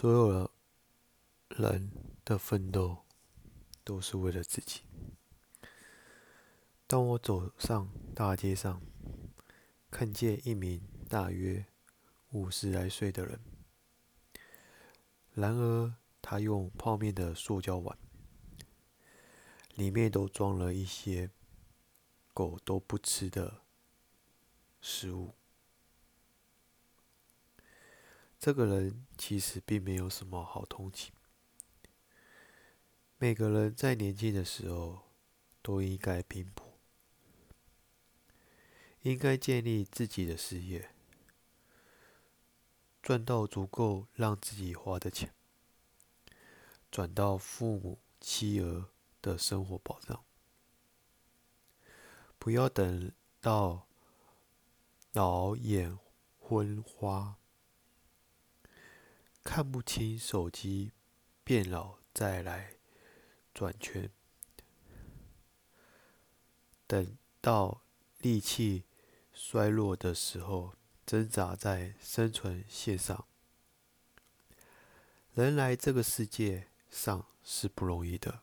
所有的人的奋斗都是为了自己。当我走上大街上，看见一名大约五十来岁的人，然而他用泡面的塑胶碗，里面都装了一些狗都不吃的食物。这个人其实并没有什么好同情。每个人在年轻的时候都应该拼搏，应该建立自己的事业，赚到足够让自己花的钱，转到父母妻儿的生活保障。不要等到老眼昏花。看不清手机，变老再来转圈，等到力气衰弱的时候，挣扎在生存线上。人来这个世界上是不容易的，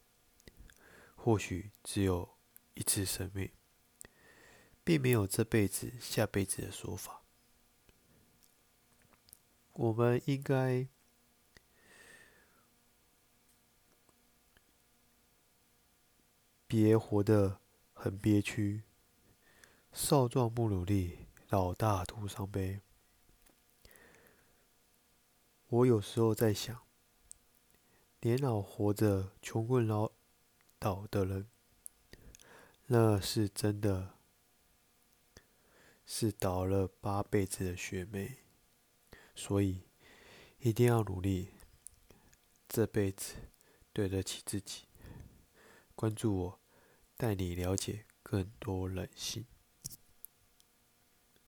或许只有一次生命，并没有这辈子、下辈子的说法。我们应该。别活得很憋屈，少壮不努力，老大徒伤悲。我有时候在想，年老活着穷困潦倒的人，那是真的是倒了八辈子的血霉，所以一定要努力，这辈子对得起自己。关注我。带你了解更多人性。